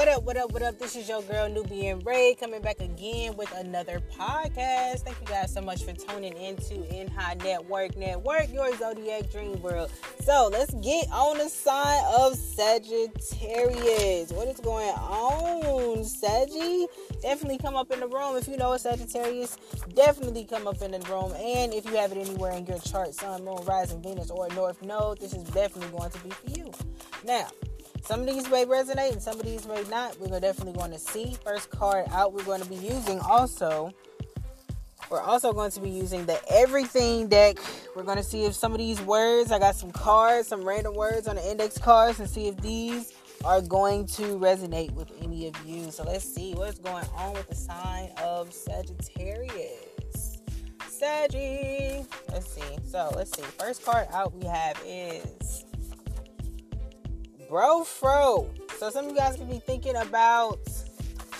what up, what up, what up? This is your girl Nubian Ray coming back again with another podcast. Thank you guys so much for tuning into In High Network Network, your zodiac dream world. So let's get on the sign of Sagittarius. What is going on, Saggy? Definitely come up in the room if you know a Sagittarius. Definitely come up in the room, and if you have it anywhere in your chart, Sun, Moon, Rising, Venus, or North Node, this is definitely going to be for you. Now. Some of these may resonate and some of these may not. We're definitely going to see. First card out, we're going to be using also. We're also going to be using the everything deck. We're going to see if some of these words, I got some cards, some random words on the index cards, and see if these are going to resonate with any of you. So let's see what's going on with the sign of Sagittarius. Saggy. Let's see. So let's see. First card out we have is bro fro. So some of you guys could be thinking about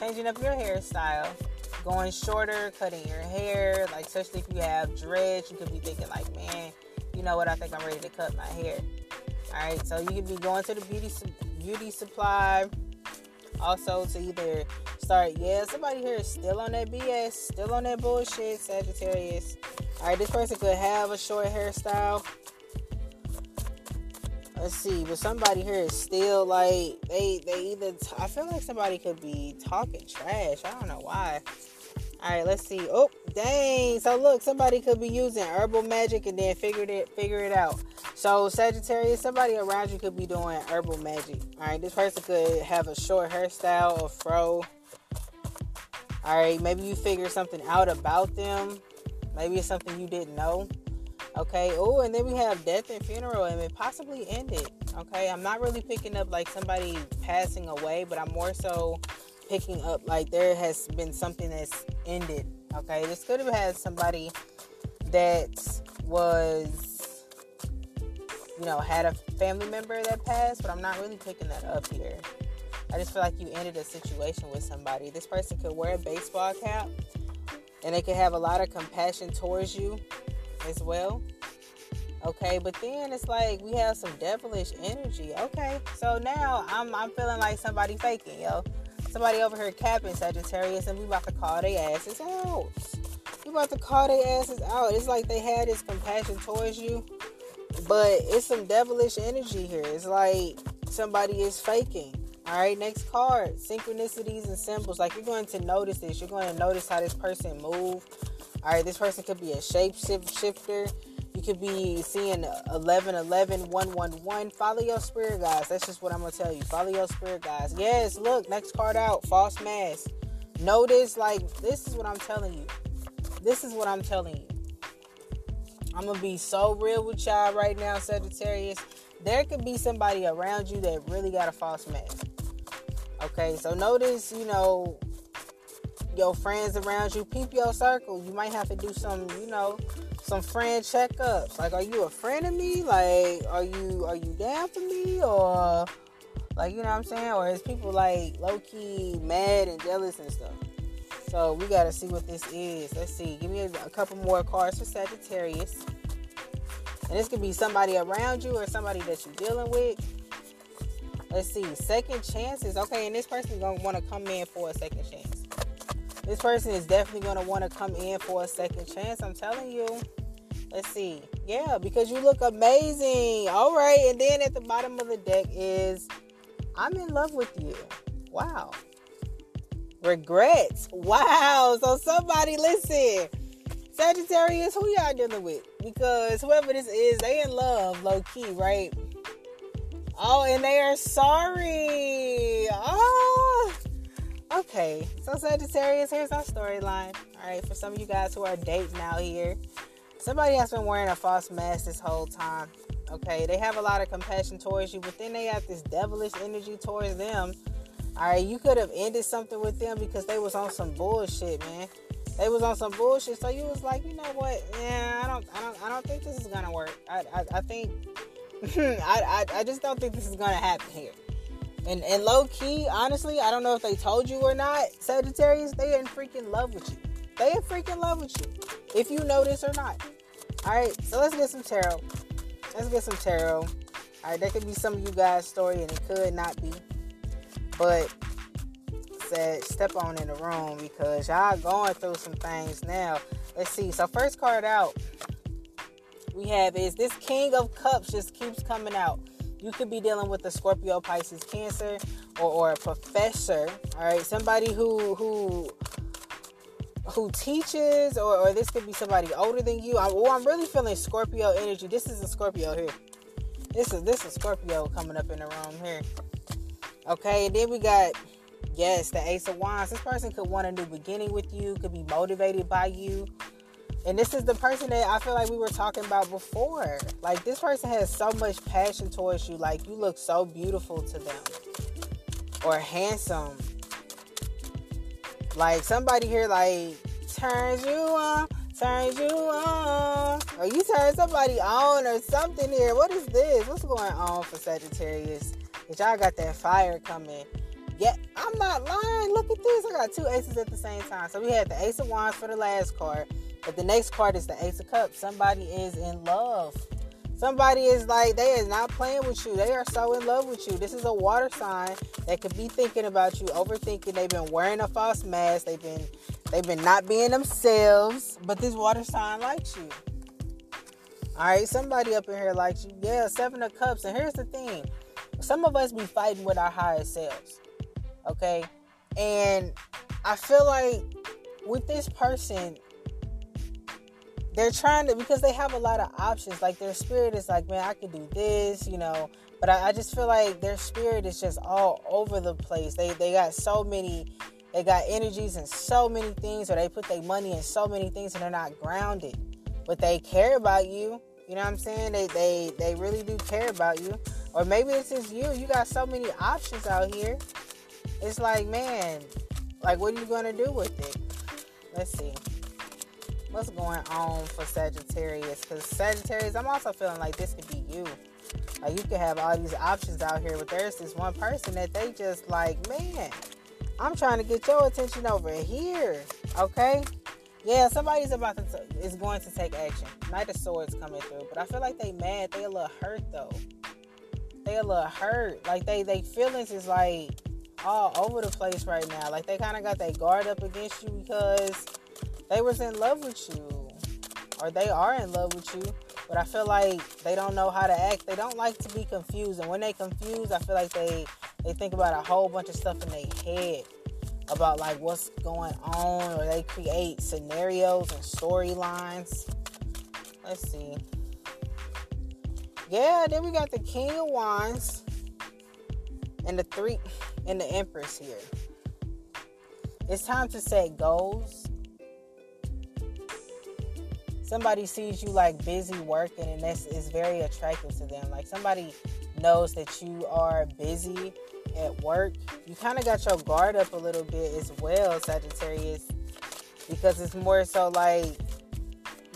changing up your hairstyle, going shorter, cutting your hair, like especially if you have dreads, you could be thinking like, man, you know what? I think I'm ready to cut my hair. All right, so you could be going to the beauty beauty supply. Also, to either start, yeah, somebody here is still on that BS, still on that bullshit, Sagittarius. All right, this person could have a short hairstyle let's see, but somebody here is still like they they either t- I feel like somebody could be talking trash. I don't know why. All right, let's see. Oh, dang! So look, somebody could be using herbal magic and then figured it figure it out. So Sagittarius, somebody around you could be doing herbal magic. All right, this person could have a short hairstyle or fro. All right, maybe you figure something out about them. Maybe it's something you didn't know. Okay. Oh, and then we have death and funeral, and it possibly ended. Okay. I'm not really picking up like somebody passing away, but I'm more so picking up like there has been something that's ended. Okay. This could have had somebody that was, you know, had a family member that passed, but I'm not really picking that up here. I just feel like you ended a situation with somebody. This person could wear a baseball cap and they could have a lot of compassion towards you as well. Okay, but then it's like we have some devilish energy. Okay, so now I'm I'm feeling like somebody faking, yo. Somebody over here capping Sagittarius, and we about to call their asses out. We about to call their asses out. It's like they had this compassion towards you, but it's some devilish energy here. It's like somebody is faking. All right, next card synchronicities and symbols. Like you're going to notice this. You're going to notice how this person move all right, this person could be a shape shifter. You could be seeing 11, 11, 1, 1, 1. Follow your spirit guys. That's just what I'm going to tell you. Follow your spirit guys. Yes, look, next card out. False mask. Notice, like, this is what I'm telling you. This is what I'm telling you. I'm going to be so real with y'all right now, Sagittarius. There could be somebody around you that really got a false mask. Okay, so notice, you know, your friends around you, peep your circle. You might have to do some, you know, some friend checkups. Like, are you a friend of me? Like, are you are you down for me? Or like, you know what I'm saying? Or is people like low key mad and jealous and stuff? So we gotta see what this is. Let's see. Give me a, a couple more cards for Sagittarius. And this could be somebody around you or somebody that you're dealing with. Let's see. Second chances. Okay, and this person is gonna want to come in for a second chance this person is definitely going to want to come in for a second chance. I'm telling you. Let's see. Yeah, because you look amazing. All right. And then at the bottom of the deck is I'm in love with you. Wow. Regrets. Wow. So somebody listen. Sagittarius, who y'all dealing with? Because whoever this is, they in love, low key, right? Oh, and they are sorry. Oh, Okay, so Sagittarius, here's our storyline. All right, for some of you guys who are dating out here, somebody has been wearing a false mask this whole time. Okay, they have a lot of compassion towards you, but then they have this devilish energy towards them. All right, you could have ended something with them because they was on some bullshit, man. They was on some bullshit, so you was like, you know what? Yeah, I don't, I don't, I don't think this is gonna work. I, I, I think, I, I, I just don't think this is gonna happen here. And and low key, honestly, I don't know if they told you or not, Sagittarius, they in freaking love with you. They in freaking love with you. If you know this or not. Alright, so let's get some tarot. Let's get some tarot. Alright, that could be some of you guys' story and it could not be. But said step on in the room because y'all going through some things now. Let's see. So first card out we have is this King of Cups just keeps coming out. You could be dealing with a Scorpio, Pisces, Cancer, or, or a professor. All right, somebody who who who teaches, or, or this could be somebody older than you. I'm, oh, I'm really feeling Scorpio energy. This is a Scorpio here. This is this is Scorpio coming up in the room here. Okay, and then we got yes, the Ace of Wands. This person could want a new beginning with you, could be motivated by you. And this is the person that I feel like we were talking about before. Like this person has so much passion towards you. Like you look so beautiful to them. Or handsome like somebody here like turns you on, turns you on. Or you turn somebody on or something here. What is this? What's going on for Sagittarius? Y'all got that fire coming. Yeah, I'm not lying. Look at this. I got two aces at the same time. So we had the Ace of Wands for the last card. But the next card is the Ace of Cups. Somebody is in love. Somebody is like, they is not playing with you. They are so in love with you. This is a water sign that could be thinking about you, overthinking. They've been wearing a false mask. They've been they've been not being themselves. But this water sign likes you. Alright, somebody up in here likes you. Yeah, seven of cups. And here's the thing. Some of us be fighting with our higher selves. Okay? And I feel like with this person, they're trying to because they have a lot of options. Like their spirit is like, man, I could do this, you know. But I, I, just feel like their spirit is just all over the place. They they got so many, they got energies and so many things, or they put their money in so many things, and they're not grounded. But they care about you. You know what I'm saying? They they they really do care about you. Or maybe this is you. You got so many options out here. It's like, man, like what are you gonna do with it? Let's see what's going on for Sagittarius. Because Sagittarius, I'm also feeling like this could be you. Like you could have all these options out here, but there's this one person that they just like, man, I'm trying to get your attention over here. Okay? Yeah, somebody's about to t- is going to take action. Knight of Swords coming through, but I feel like they mad. They a little hurt though. They a little hurt. Like they they feelings is like all over the place right now. Like they kind of got their guard up against you because they was in love with you or they are in love with you but i feel like they don't know how to act. They don't like to be confused and when they confused i feel like they they think about a whole bunch of stuff in their head about like what's going on or they create scenarios and storylines. Let's see. Yeah then we got the king of wands and the three and the empress here. It's time to set goals somebody sees you like busy working and that's is very attractive to them. Like somebody knows that you are busy at work. You kind of got your guard up a little bit as well, Sagittarius, because it's more so like,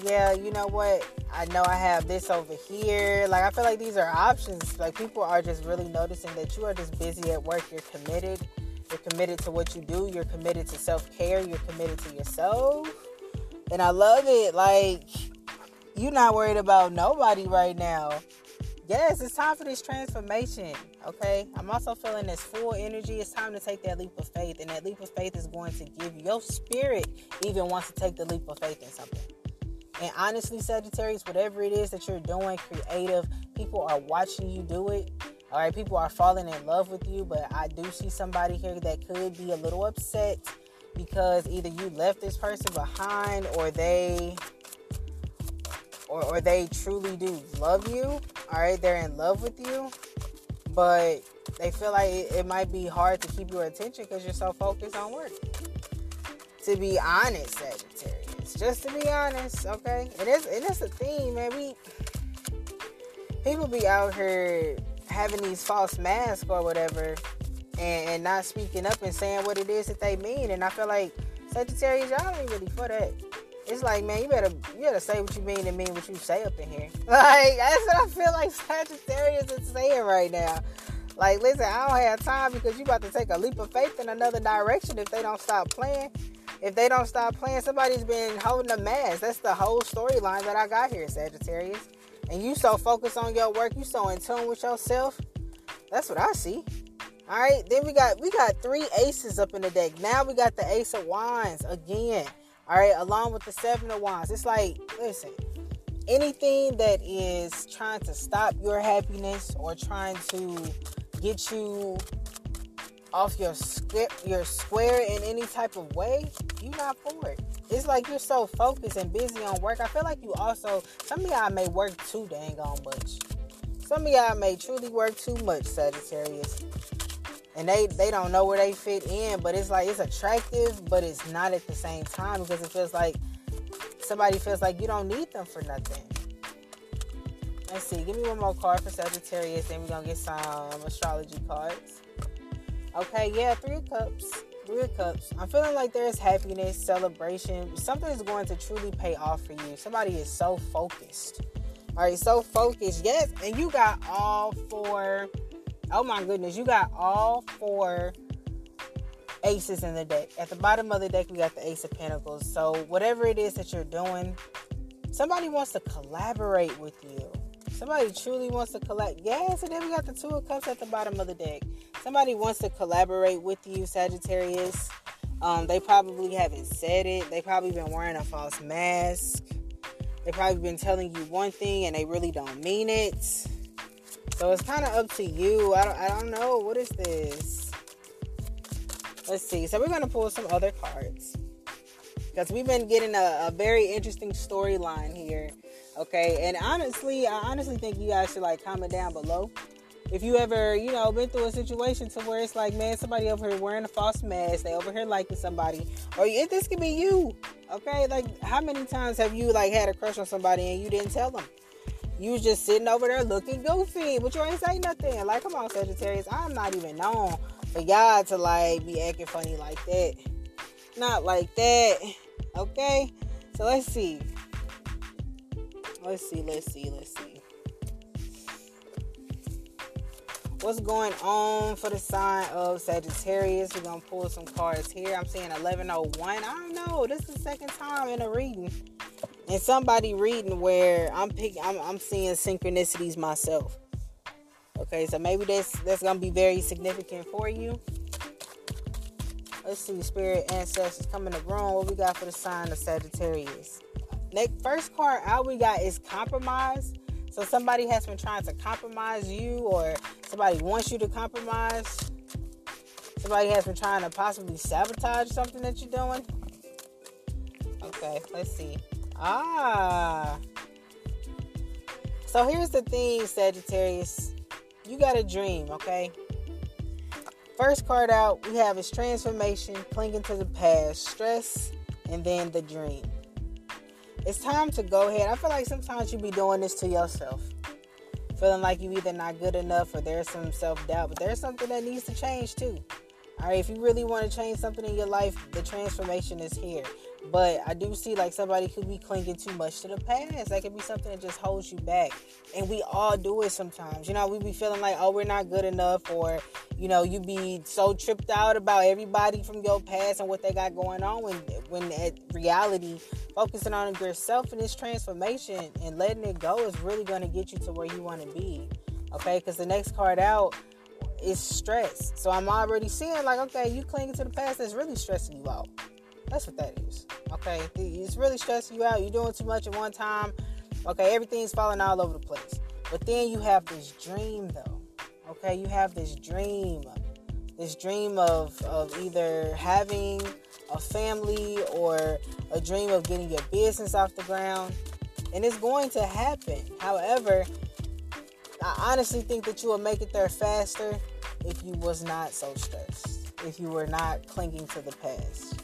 yeah, you know what? I know I have this over here. Like I feel like these are options. Like people are just really noticing that you are just busy at work. You're committed. You're committed to what you do. You're committed to self care. You're committed to yourself and I love it. Like, you're not worried about nobody right now. Yes, it's time for this transformation. Okay. I'm also feeling this full energy. It's time to take that leap of faith. And that leap of faith is going to give your spirit even wants to take the leap of faith in something. And honestly, Sagittarius, whatever it is that you're doing, creative, people are watching you do it. All right, people are falling in love with you, but I do see somebody here that could be a little upset because either you left this person behind or they or, or they truly do love you all right? They're in love with you but they feel like it, it might be hard to keep your attention because you're so focused on work. To be honest sagittarius just to be honest okay? And it's, and it's a theme man. We people be out here having these false masks or whatever and, and not speaking up and saying what it is that they mean. And I feel like Sagittarius, y'all ain't really for that. It's like, man, you better you better say what you mean and mean what you say up in here. Like that's what I feel like Sagittarius is saying right now. Like, listen, I don't have time because you about to take a leap of faith in another direction if they don't stop playing. If they don't stop playing, somebody's been holding a mask. That's the whole storyline that I got here, Sagittarius. And you so focused on your work, you so in tune with yourself. That's what I see. All right, then we got we got three aces up in the deck. Now we got the ace of wands again. All right, along with the seven of wands. It's like, listen, anything that is trying to stop your happiness or trying to get you off your script, your square in any type of way, you're not for it. It's like you're so focused and busy on work. I feel like you also, some of y'all may work too dang on much. Some of y'all may truly work too much, Sagittarius. And they, they don't know where they fit in, but it's like it's attractive, but it's not at the same time because it feels like somebody feels like you don't need them for nothing. Let's see. Give me one more card for Sagittarius, then we're gonna get some astrology cards. Okay, yeah, three of cups. Three of cups. I'm feeling like there's happiness, celebration. Something is going to truly pay off for you. Somebody is so focused. All right, so focused. Yes, and you got all four. Oh my goodness, you got all four aces in the deck. At the bottom of the deck, we got the ace of pentacles. So whatever it is that you're doing, somebody wants to collaborate with you. Somebody truly wants to collect. Yes, and then we got the two of cups at the bottom of the deck. Somebody wants to collaborate with you, Sagittarius. Um, they probably haven't said it. They probably been wearing a false mask. They probably been telling you one thing and they really don't mean it. So it's kind of up to you. I don't, I don't know. What is this? Let's see. So we're going to pull some other cards. Because we've been getting a, a very interesting storyline here Okay, and honestly, I honestly think you guys should like comment down below if you ever, you know, been through a situation to where it's like, man, somebody over here wearing a false mask, they over here liking somebody, or if this could be you. Okay, like how many times have you like had a crush on somebody and you didn't tell them? You just sitting over there looking goofy, but you ain't say nothing. Like, come on, Sagittarius, I'm not even known for y'all to like be acting funny like that. Not like that. Okay, so let's see. Let's see, let's see, let's see. What's going on for the sign of Sagittarius? We're gonna pull some cards here. I'm seeing 1101. I don't know. This is the second time in a reading, and somebody reading where I'm picking. I'm, I'm seeing synchronicities myself. Okay, so maybe that's that's gonna be very significant for you. Let's see, spirit ancestors coming to room. What we got for the sign of Sagittarius? Next, first card out we got is compromise. So somebody has been trying to compromise you, or somebody wants you to compromise. Somebody has been trying to possibly sabotage something that you're doing. Okay, let's see. Ah. So here's the thing, Sagittarius. You got a dream, okay? First card out, we have is transformation, clinging to the past, stress, and then the dream it's time to go ahead. I feel like sometimes you be doing this to yourself. Feeling like you either not good enough or there's some self doubt, but there's something that needs to change too. All right, if you really want to change something in your life, the transformation is here. But I do see like somebody could be clinging too much to the past. That could be something that just holds you back. And we all do it sometimes. You know, we be feeling like, oh, we're not good enough, or, you know, you be so tripped out about everybody from your past and what they got going on when when at reality, focusing on yourself and this transformation and letting it go is really gonna get you to where you wanna be. Okay, because the next card out is stress. So I'm already seeing like, okay, you clinging to the past that's really stressing you out. That's what that is. Okay, it's really stressing you out. You're doing too much at one time. Okay, everything's falling all over the place. But then you have this dream, though. Okay, you have this dream, this dream of of either having a family or a dream of getting your business off the ground, and it's going to happen. However, I honestly think that you will make it there faster if you was not so stressed, if you were not clinging to the past.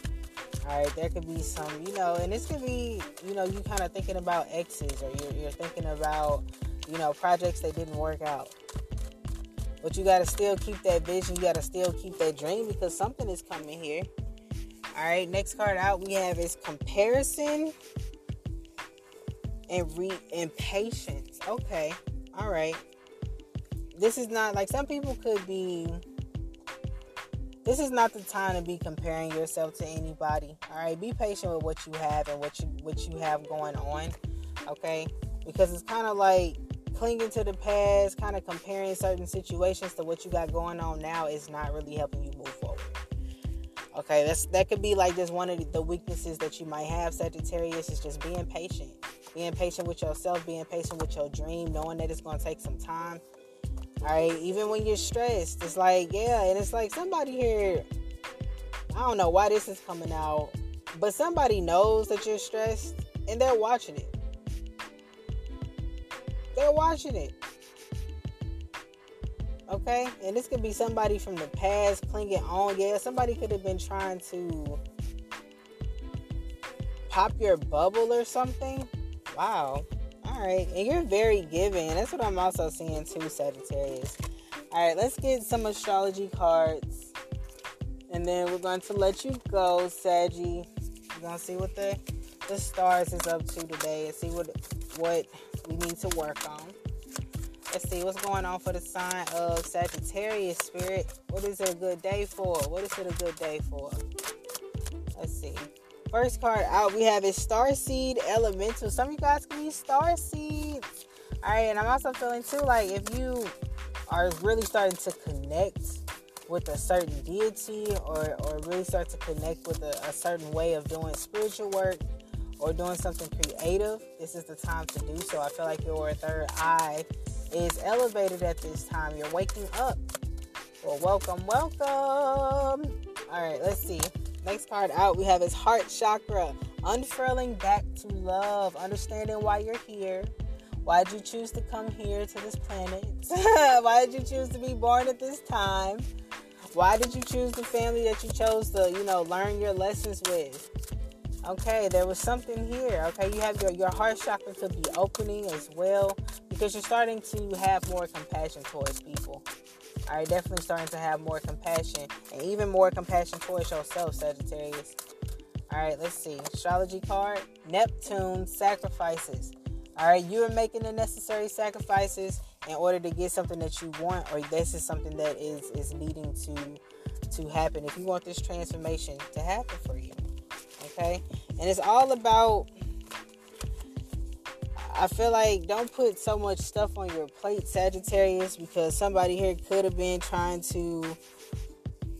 All right, there could be some, you know, and this could be, you know, you kind of thinking about exes or you're, you're thinking about, you know, projects that didn't work out. But you got to still keep that vision. You got to still keep that dream because something is coming here. All right, next card out we have is comparison and re and patience. Okay, all right. This is not like some people could be this is not the time to be comparing yourself to anybody. All right, be patient with what you have and what you what you have going on. Okay, because it's kind of like clinging to the past, kind of comparing certain situations to what you got going on now is not really helping you move forward. Okay, that's that could be like just one of the weaknesses that you might have, Sagittarius, is just being patient. Being patient with yourself, being patient with your dream, knowing that it's gonna take some time. Right, even when you're stressed, it's like, yeah, and it's like somebody here, I don't know why this is coming out, but somebody knows that you're stressed and they're watching it. They're watching it. Okay? And this could be somebody from the past clinging on. Yeah, somebody could have been trying to pop your bubble or something. Wow. All right. And you're very giving. That's what I'm also seeing too, Sagittarius. All right, let's get some astrology cards. And then we're going to let you go, Saggy. We're going to see what the, the stars is up to today and see what what we need to work on. Let's see what's going on for the sign of Sagittarius spirit. What is it a good day for? What is it a good day for? Let's see. First card out we have is Star Seed Elemental. Some of you guys can be Star Seeds. Alright, and I'm also feeling too like if you are really starting to connect with a certain deity or, or really start to connect with a, a certain way of doing spiritual work or doing something creative, this is the time to do so. I feel like your third eye is elevated at this time. You're waking up. Well, welcome, welcome. All right, let's see. Next card out, we have his heart chakra, unfurling back to love, understanding why you're here. Why did you choose to come here to this planet? why did you choose to be born at this time? Why did you choose the family that you chose to, you know, learn your lessons with? Okay, there was something here. Okay, you have your, your heart chakra could be opening as well because you're starting to have more compassion towards people. Right, definitely starting to have more compassion and even more compassion towards yourself, Sagittarius. All right, let's see. Astrology card Neptune sacrifices. All right, you are making the necessary sacrifices in order to get something that you want, or this is something that is is needing to to happen. If you want this transformation to happen for you, okay? And it's all about I feel like don't put so much stuff on your plate, Sagittarius, because somebody here could have been trying to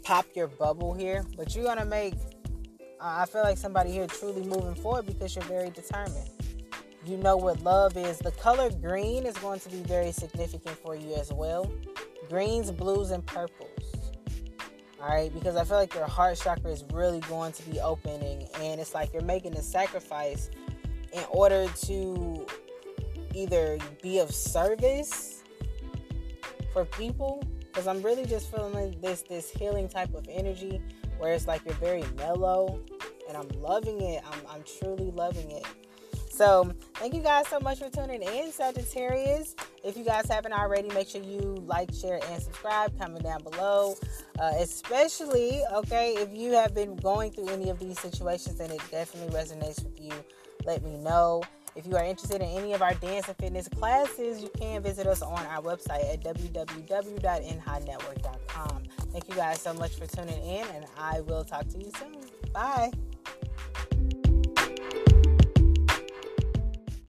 pop your bubble here, but you're gonna make. Uh, I feel like somebody here truly moving forward because you're very determined. You know what love is. The color green is going to be very significant for you as well. Greens, blues, and purples. All right, because I feel like your heart chakra is really going to be opening, and it's like you're making a sacrifice in order to either be of service for people. Because I'm really just feeling like this this healing type of energy where it's like you're very mellow, and I'm loving it. I'm I'm truly loving it. So, thank you guys so much for tuning in, Sagittarius. If you guys haven't already, make sure you like, share, and subscribe. Comment down below. Uh, especially, okay, if you have been going through any of these situations and it definitely resonates with you, let me know. If you are interested in any of our dance and fitness classes, you can visit us on our website at www.nhignetwork.com. Thank you guys so much for tuning in, and I will talk to you soon. Bye.